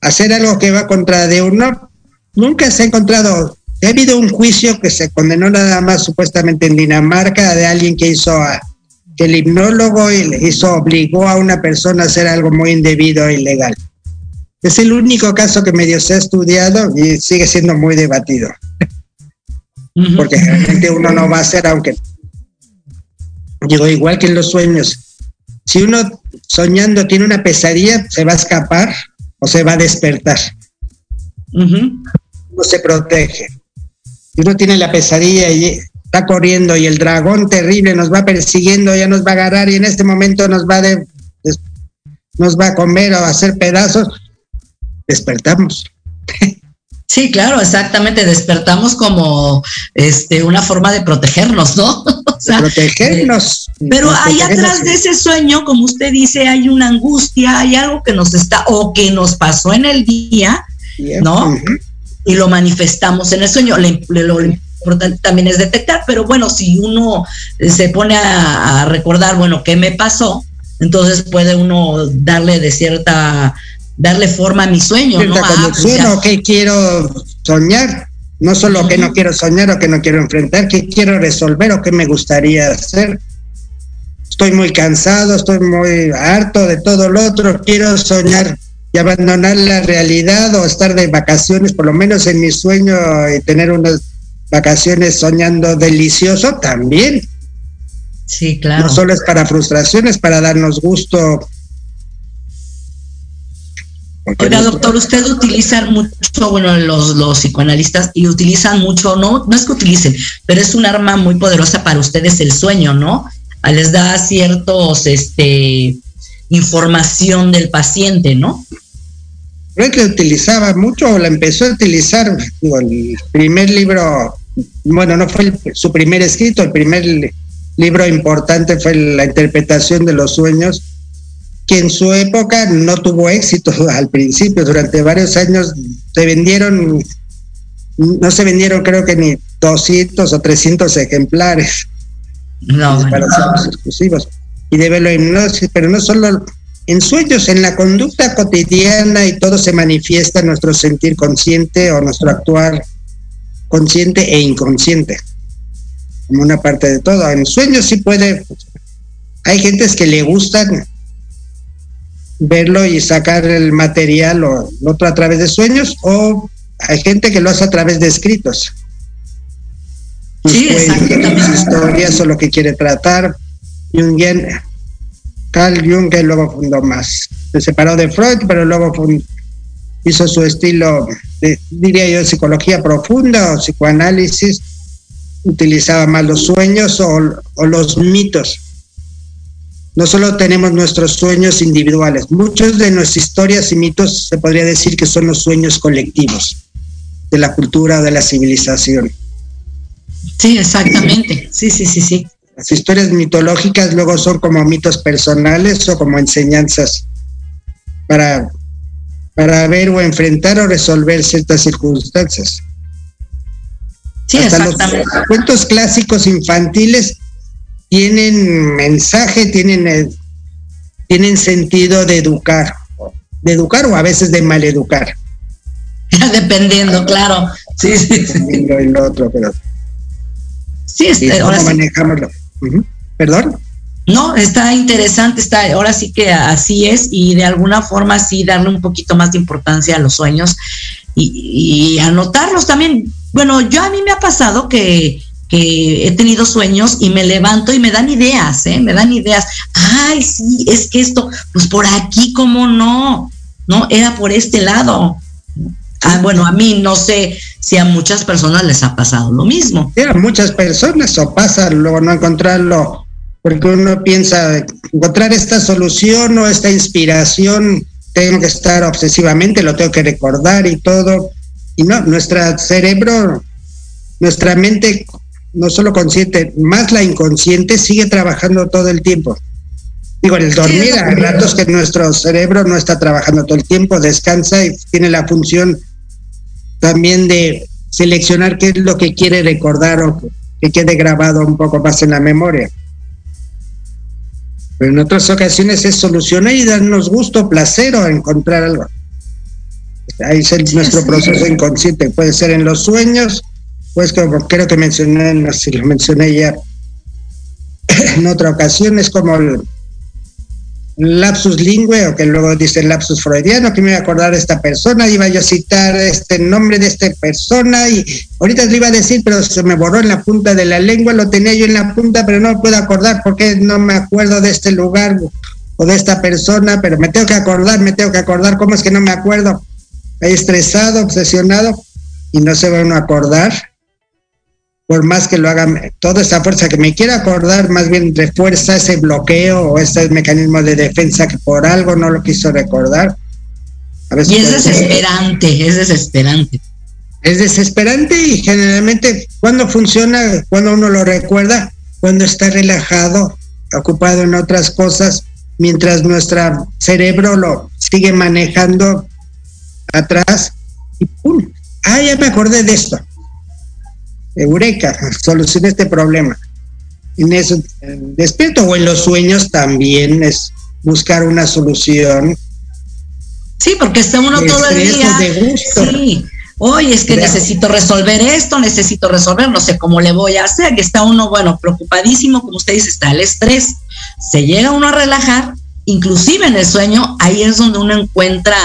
Hacer algo que va contra de uno, nunca se ha encontrado. Ha habido un juicio que se condenó nada más supuestamente en Dinamarca de alguien que hizo a, que el hipnólogo hizo, obligó a una persona a hacer algo muy indebido e ilegal. Es el único caso que medio se ha estudiado y sigue siendo muy debatido. Porque realmente uno no va a hacer, aunque digo, igual que en los sueños, si uno soñando tiene una pesadilla, se va a escapar o se va a despertar. Uno se protege. Si uno tiene la pesadilla y está corriendo y el dragón terrible nos va persiguiendo, ya nos va a agarrar y en este momento nos va, de, nos va a comer o a hacer pedazos, despertamos. (laughs) Sí, claro, exactamente. Despertamos como este una forma de protegernos, ¿no? (laughs) o sea, protegernos. Pero ahí atrás de ese sueño, como usted dice, hay una angustia, hay algo que nos está o que nos pasó en el día, ¿no? Y lo manifestamos en el sueño. Le, le, importante también es detectar, pero bueno, si uno se pone a, recordar, bueno, ¿qué me pasó? Entonces puede uno darle de cierta, darle forma a mi sueño, ¿no? Ah, pues ¿qué quiero soñar? No solo que no quiero soñar o que no quiero enfrentar, qué quiero resolver o qué me gustaría hacer. Estoy muy cansado, estoy muy harto de todo lo otro, quiero soñar y abandonar la realidad o estar de vacaciones, por lo menos en mi sueño, y tener unas vacaciones soñando delicioso también. Sí, claro. No solo es para frustraciones, para darnos gusto Oiga, doctor, usted utiliza mucho, bueno, los, los psicoanalistas y utilizan mucho, no, no es que utilicen, pero es un arma muy poderosa para ustedes el sueño, ¿no? Ah, les da ciertos, este, información del paciente, ¿no? Creo que utilizaba mucho, la empezó a utilizar, digo, el primer libro, bueno, no fue su primer escrito, el primer libro importante fue la interpretación de los sueños que en su época no tuvo éxito (laughs) al principio, durante varios años se vendieron, no se vendieron creo que ni 200 o 300 ejemplares no, para ser exclusivos. Y de verlo hipnosis, pero no solo en sueños, en la conducta cotidiana y todo se manifiesta nuestro sentir consciente o nuestro actuar consciente e inconsciente, como una parte de todo. En sueños sí puede, hay gentes que le gustan verlo y sacar el material o lo otro a través de sueños o hay gente que lo hace a través de escritos. Sí, sus historias o lo que quiere tratar. Jungian, Carl Jung que luego fundó más. Se separó de Freud, pero luego hizo su estilo, de, diría yo, psicología profunda o psicoanálisis. Utilizaba más los sueños o, o los mitos no solo tenemos nuestros sueños individuales, muchos de nuestras historias y mitos se podría decir que son los sueños colectivos de la cultura, de la civilización. Sí, exactamente. Sí, sí, sí, sí. Las historias mitológicas luego son como mitos personales o como enseñanzas para, para ver o enfrentar o resolver ciertas circunstancias. Sí, exactamente. Los cuentos clásicos infantiles tienen mensaje, tienen, eh, tienen sentido de educar, de educar o a veces de maleducar. (laughs) Dependiendo, claro. Sí, sí, sí. el otro, pero. Sí, este, ahora manejamos ¿Perdón? No, está interesante, está, ahora sí que así es, y de alguna forma sí darle un poquito más de importancia a los sueños y, y anotarlos también. Bueno, yo a mí me ha pasado que que he tenido sueños y me levanto y me dan ideas, ¿eh? Me dan ideas. Ay, sí, es que esto, pues por aquí, ¿cómo no? No, era por este lado. Ah, bueno, a mí no sé si a muchas personas les ha pasado lo mismo. Sí, a muchas personas o pasa luego no encontrarlo, porque uno piensa encontrar esta solución o esta inspiración, tengo que estar obsesivamente, lo tengo que recordar y todo. Y no, nuestro cerebro, nuestra mente no solo consciente, más la inconsciente sigue trabajando todo el tiempo. Digo, el dormir, hay ratos que nuestro cerebro no está trabajando todo el tiempo, descansa y tiene la función también de seleccionar qué es lo que quiere recordar o que quede grabado un poco más en la memoria. Pero en otras ocasiones es solucionar y darnos gusto, placer o encontrar algo. Ahí es nuestro proceso inconsciente. Puede ser en los sueños, pues como creo que mencioné, no sé si lo mencioné ya (coughs) en otra ocasión, es como el lapsus lingüe, o que luego dice lapsus freudiano, que me iba a acordar de esta persona, iba yo a citar este nombre de esta persona, y ahorita lo iba a decir, pero se me borró en la punta de la lengua, lo tenía yo en la punta, pero no puedo acordar porque no me acuerdo de este lugar o de esta persona, pero me tengo que acordar, me tengo que acordar, ¿cómo es que no me acuerdo? Estresado, obsesionado, y no se va uno a acordar por más que lo haga, toda esa fuerza que me quiera acordar, más bien refuerza ese bloqueo o ese mecanismo de defensa que por algo no lo quiso recordar. y es desesperante, es desesperante. Es desesperante y generalmente cuando funciona, cuando uno lo recuerda, cuando está relajado, ocupado en otras cosas, mientras nuestro cerebro lo sigue manejando atrás y ¡pum! Ah, ya me acordé de esto eureka, solucioné este problema. En eso, despierto o en los sueños también es buscar una solución. Sí, porque está uno todo el día. Sí. Hoy es que necesito resolver esto, necesito resolver, no sé cómo le voy a hacer, que está uno, bueno, preocupadísimo, como usted dice, está el estrés. Se llega uno a relajar, inclusive en el sueño, ahí es donde uno encuentra,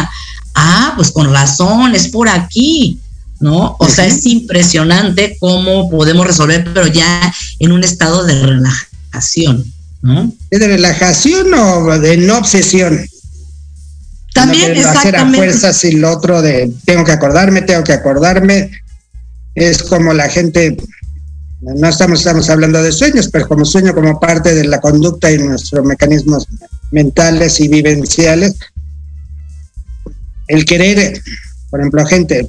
ah, pues con razón, es por aquí ¿no? O sea, es impresionante cómo podemos resolver, pero ya en un estado de relajación, ¿no? ¿De relajación o de no obsesión? También, no hacer a fuerzas y lo otro de tengo que acordarme, tengo que acordarme. Es como la gente, no estamos, estamos hablando de sueños, pero como sueño como parte de la conducta y nuestros mecanismos mentales y vivenciales, el querer, por ejemplo, gente,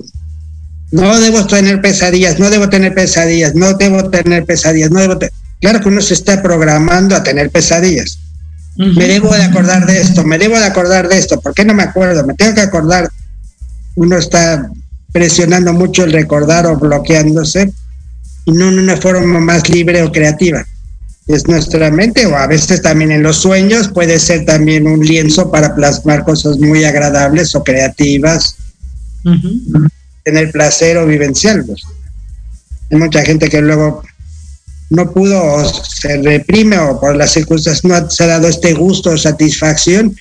no debo tener pesadillas, no debo tener pesadillas, no debo tener pesadillas, no debo Claro que uno se está programando a tener pesadillas. Me debo de acordar de esto, me debo de acordar de esto, ¿por qué no me acuerdo? Me tengo que acordar. Uno está presionando mucho el recordar o bloqueándose y no en una forma más libre o creativa. Es nuestra mente o a veces también en los sueños puede ser también un lienzo para plasmar cosas muy agradables o creativas, tener placer o vivenciarlos. Hay mucha gente que luego no pudo o se reprime o por las circunstancias no se ha dado este gusto o satisfacción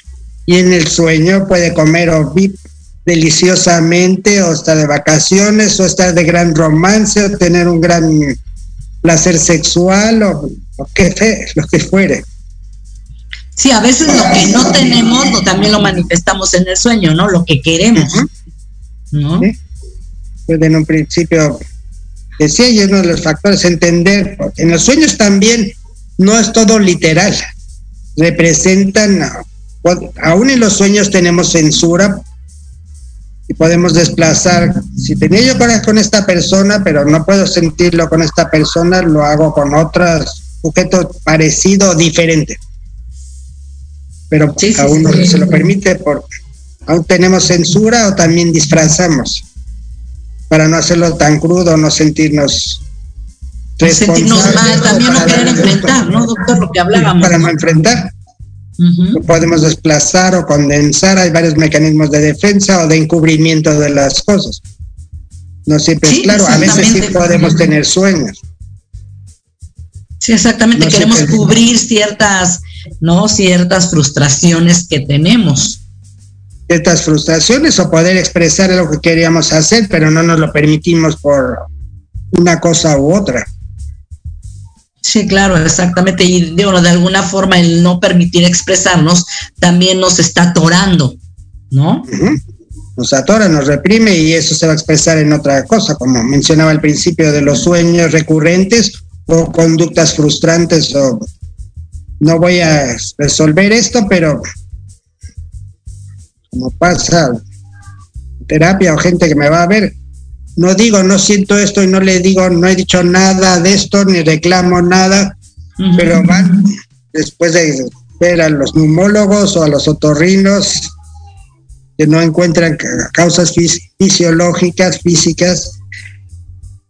y en el sueño puede comer o vivir deliciosamente o estar de vacaciones o estar de gran romance o tener un gran placer sexual o lo que, lo que fuere. Sí, a veces lo que no tenemos lo, también lo manifestamos en el sueño, ¿no? Lo que queremos. ¿no? Pues en un principio decía, y uno de los factores, entender, porque en los sueños también no es todo literal, representan, aún en los sueños tenemos censura y podemos desplazar, si tenía yo coraje con esta persona, pero no puedo sentirlo con esta persona, lo hago con otros sujetos parecido o diferente. Pero a uno se lo permite, por, aún tenemos censura o también disfrazamos para no hacerlo tan crudo, no sentirnos sentirnos mal, también no querer enfrentar, ¿no, doctor? Lo que hablábamos. Para no enfrentar. podemos desplazar o condensar, hay varios mecanismos de defensa o de encubrimiento de las cosas. No siempre es claro, a veces sí podemos tener sueños. Sí, exactamente, queremos cubrir ciertas, ¿no? Ciertas frustraciones que tenemos ciertas frustraciones o poder expresar lo que queríamos hacer, pero no nos lo permitimos por una cosa u otra. Sí, claro, exactamente. Y de, de alguna forma el no permitir expresarnos también nos está atorando, ¿no? Nos atora, nos reprime y eso se va a expresar en otra cosa, como mencionaba al principio de los sueños recurrentes o conductas frustrantes o no voy a resolver esto, pero como pasa terapia o gente que me va a ver, no digo, no siento esto y no le digo, no he dicho nada de esto, ni reclamo nada, pero van después de ver a los neumólogos o a los otorrinos que no encuentran causas fisiológicas, físicas,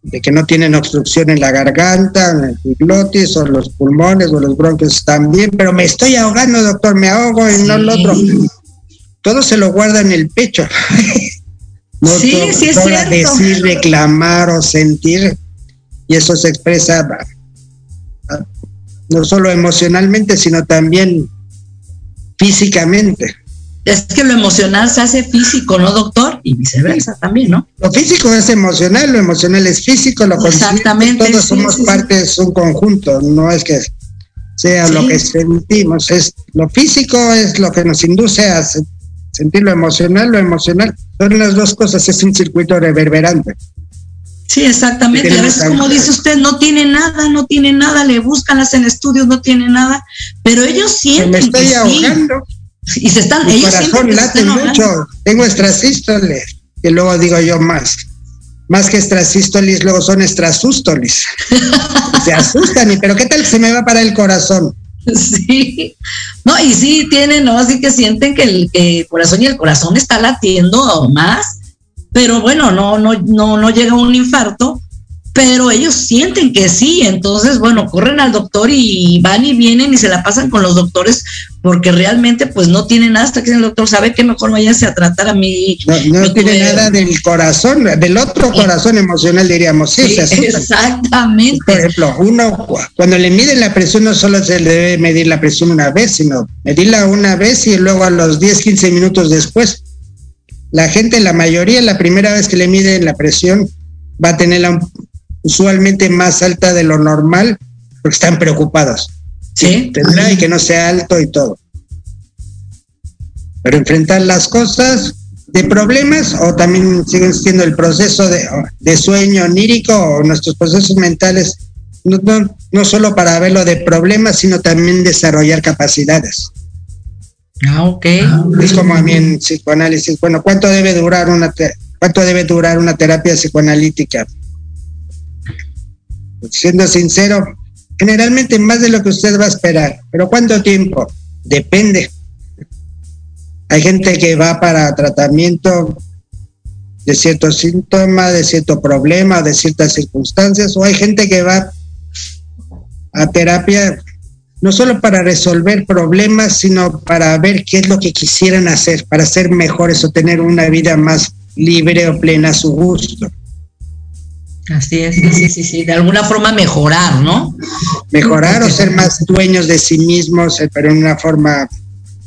de que no tienen obstrucción en la garganta, en el glotis o los pulmones o los bronquios también, pero me estoy ahogando, doctor, me ahogo y no lo otro todo se lo guarda en el pecho. (laughs) no sí, sí es cierto. decir, reclamar o sentir, y eso se expresa no solo emocionalmente, sino también físicamente. Es que lo emocional se hace físico, ¿no, doctor? Y viceversa también, ¿no? Lo físico es emocional, lo emocional es físico, lo Exactamente. Todos somos partes, un conjunto, no es que sea lo que sentimos, es lo físico es lo que nos induce a sentir lo emocional, lo emocional, son las dos cosas, es un circuito reverberante. Sí, exactamente. A veces, como dice usted, no tiene nada, no tiene nada, le buscan, hacen estudios, no tiene nada, pero ellos sienten. me estoy ahogando. Y se están. Mi corazón late mucho, tengo estrasístoles, y luego digo yo más. Más que estrasístolis, luego son estrasústolis. (laughs) se asustan, y pero ¿qué tal se me va para el corazón? (laughs) Sí, no, y sí tienen, ¿no? Así que sienten que el, corazón y el corazón está latiendo más, pero bueno, no, no, no, no llega un infarto, pero ellos sienten que sí, entonces, bueno, corren al doctor y van y vienen y se la pasan con los doctores porque realmente pues no tienen nada hasta que el doctor sabe que mejor váyanse a tratar a mí. No, tiene nada del corazón, del otro corazón emocional diríamos, sí, Exactamente. Por ejemplo, uno cuando le miden la presión no solo se le debe medir la presión una vez, sino medirla una vez y luego a los 10, 15 minutos después. La gente, la mayoría, la primera vez que le miden la presión va a tenerla usualmente más alta de lo normal porque están preocupados. Sí. Tendrá y que no sea alto y todo. Pero enfrentar las cosas de problemas o también siguen siendo el proceso de, de sueño onírico o nuestros procesos mentales, no, no, no, solo para verlo de problemas, sino también desarrollar capacidades. Ah, ok. Es como a mí en psicoanálisis, bueno, ¿cuánto debe durar una, cuánto debe durar una terapia psicoanalítica? Siendo sincero, generalmente más de lo que usted va a esperar, pero ¿cuánto tiempo? Depende. Hay gente que va para tratamiento de ciertos síntomas, de cierto problema, de ciertas circunstancias, o hay gente que va a terapia no solo para resolver problemas, sino para ver qué es lo que quisieran hacer, para ser mejores o tener una vida más libre o plena a su gusto. Así es, sí, sí, sí, de alguna forma mejorar, ¿no? Mejorar o ser más dueños de sí mismos, eh, pero en una forma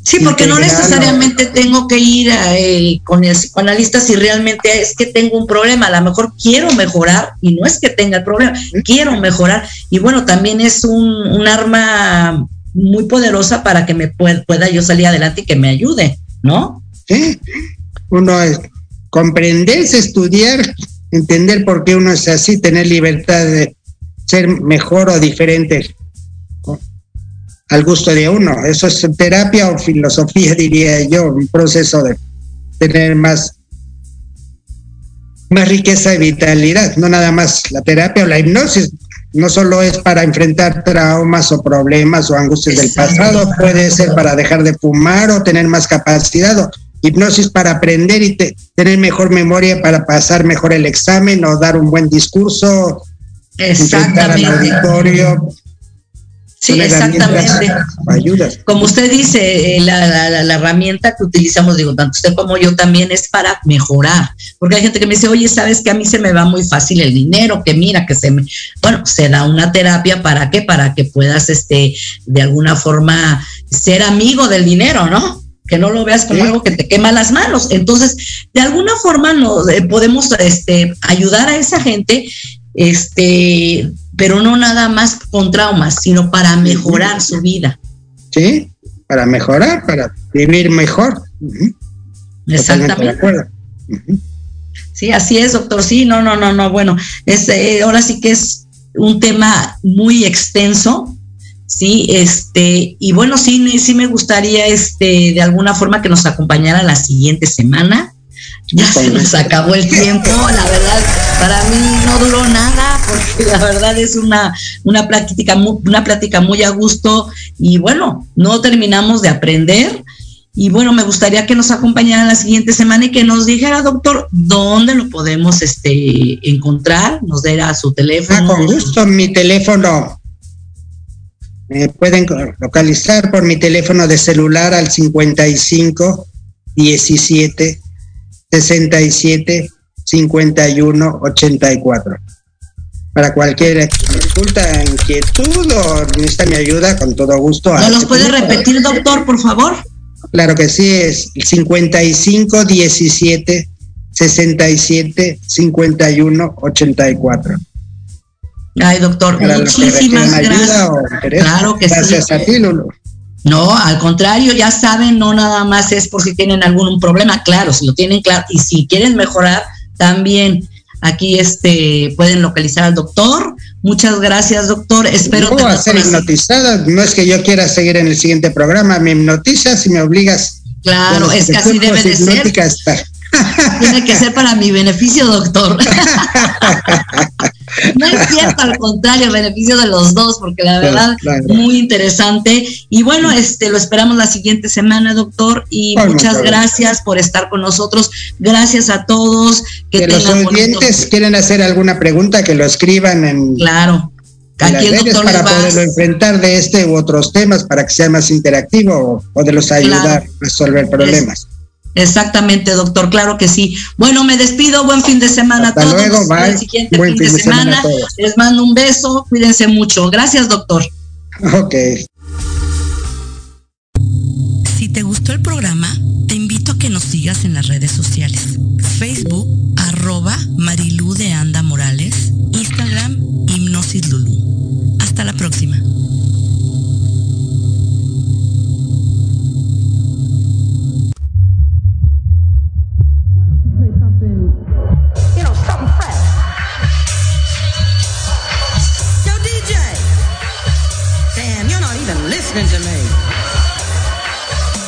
Sí, porque no necesariamente tengo que ir eh, con el psicoanalista si realmente es que tengo un problema. A lo mejor quiero mejorar y no es que tenga el problema, quiero mejorar. Y bueno, también es un, un arma muy poderosa para que me pueda, pueda, yo salir adelante y que me ayude, ¿no? Sí, uno es comprenderse, estudiar, entender por qué uno es así, tener libertad de ser mejor o diferente al gusto de uno. Eso es terapia o filosofía, (laughs) diría yo, un proceso de tener más, más riqueza y vitalidad, no nada más la terapia o la hipnosis. No solo es para enfrentar traumas o problemas o angustias del pasado, puede ser para dejar de fumar o tener más capacidad, o hipnosis para aprender y te, tener mejor memoria para pasar mejor el examen o dar un buen discurso, Exactamente. al auditorio, Sí, exactamente. Ayudas. Como usted dice, eh, la, la, la, herramienta que utilizamos, digo, tanto usted como yo también es para mejorar. Porque hay gente que me dice, oye, sabes que a mí se me va muy fácil el dinero, que mira, que se me. Bueno, se da una terapia para qué? Para que puedas, este, de alguna forma, ser amigo del dinero, ¿no? Que no lo veas como sí. algo que te quema las manos. Entonces, de alguna forma no, eh, podemos este, ayudar a esa gente este, pero no nada más con traumas, sino para mejorar su vida. Sí, para mejorar, para vivir mejor. Uh -huh. Exactamente. Uh -huh. Sí, así es, doctor. Sí, no, no, no, no. Bueno, es, eh, ahora sí que es un tema muy extenso. Sí, este, y bueno, sí, sí me gustaría, este, de alguna forma que nos acompañara la siguiente semana. Ya se nos acabó el tiempo, la verdad, para mí no duró nada, porque la verdad es una, una plática, una plática muy a gusto, y bueno, no terminamos de aprender. Y bueno, me gustaría que nos acompañara la siguiente semana y que nos dijera, doctor, dónde lo podemos este, encontrar, nos diera su teléfono. Ah, con gusto, mi teléfono. Me pueden localizar por mi teléfono de celular al 55 17 67 51 84. Para cualquier consulta, inquietud o necesita mi ayuda, con todo gusto. ¿No los puede repetir, doctor, por favor? Claro que sí, es 55 17 67 51 84. Ay, doctor, Para muchísimas gracias. Claro que gracias sí. a ti, Lulu. No, al contrario, ya saben, no nada más es por si tienen algún problema, claro, si lo tienen claro, y si quieren mejorar, también aquí este pueden localizar al doctor. Muchas gracias, doctor. Espero no, a ser hipnotizada, no es que yo quiera seguir en el siguiente programa, me hipnotizas y me obligas. Claro, es que así debe de ser. Estar. Tiene que ser para mi beneficio, doctor. (laughs) no es cierto, al contrario, beneficio de los dos, porque la verdad, claro, claro. muy interesante. Y bueno, este lo esperamos la siguiente semana, doctor, y bueno, muchas claro. gracias por estar con nosotros. Gracias a todos. Que, que los oyentes quieren hacer alguna pregunta, que lo escriban en. Claro. Aquí el doctor para poderlo enfrentar de este u otros temas para que sea más interactivo o poderlos ayudar a resolver problemas. Es Exactamente, doctor, claro que sí. Bueno, me despido, buen fin de semana Hasta a todos. Luego, bye. El siguiente buen fin, de, de semana, semana les mando un beso, cuídense mucho. Gracias, doctor. Ok. Si te gustó el programa, te invito a que nos sigas en las redes sociales. Facebook, arroba Marilú de Anda Morales, Instagram, Hipnosis Lulu. to me.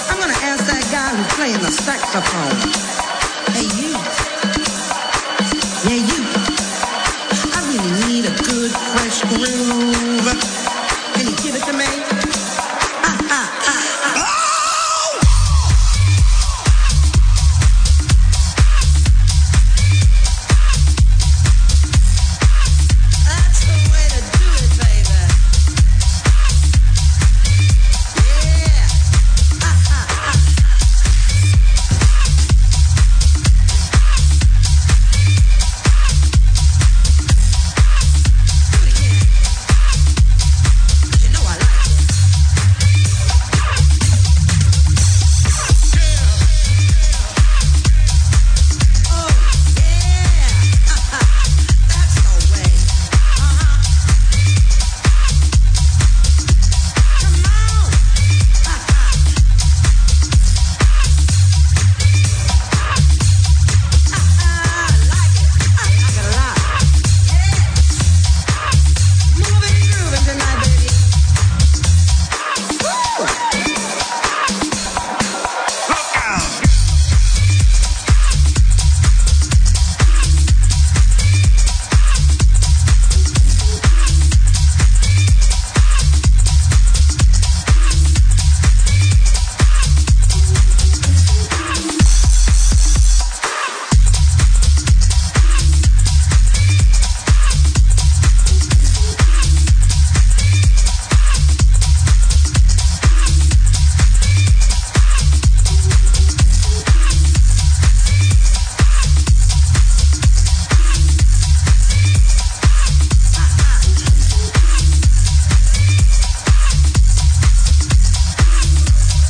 I'm gonna ask that guy who's playing the saxophone. Hey you. Yeah you. I really need a good fresh groove. Can you give it to me?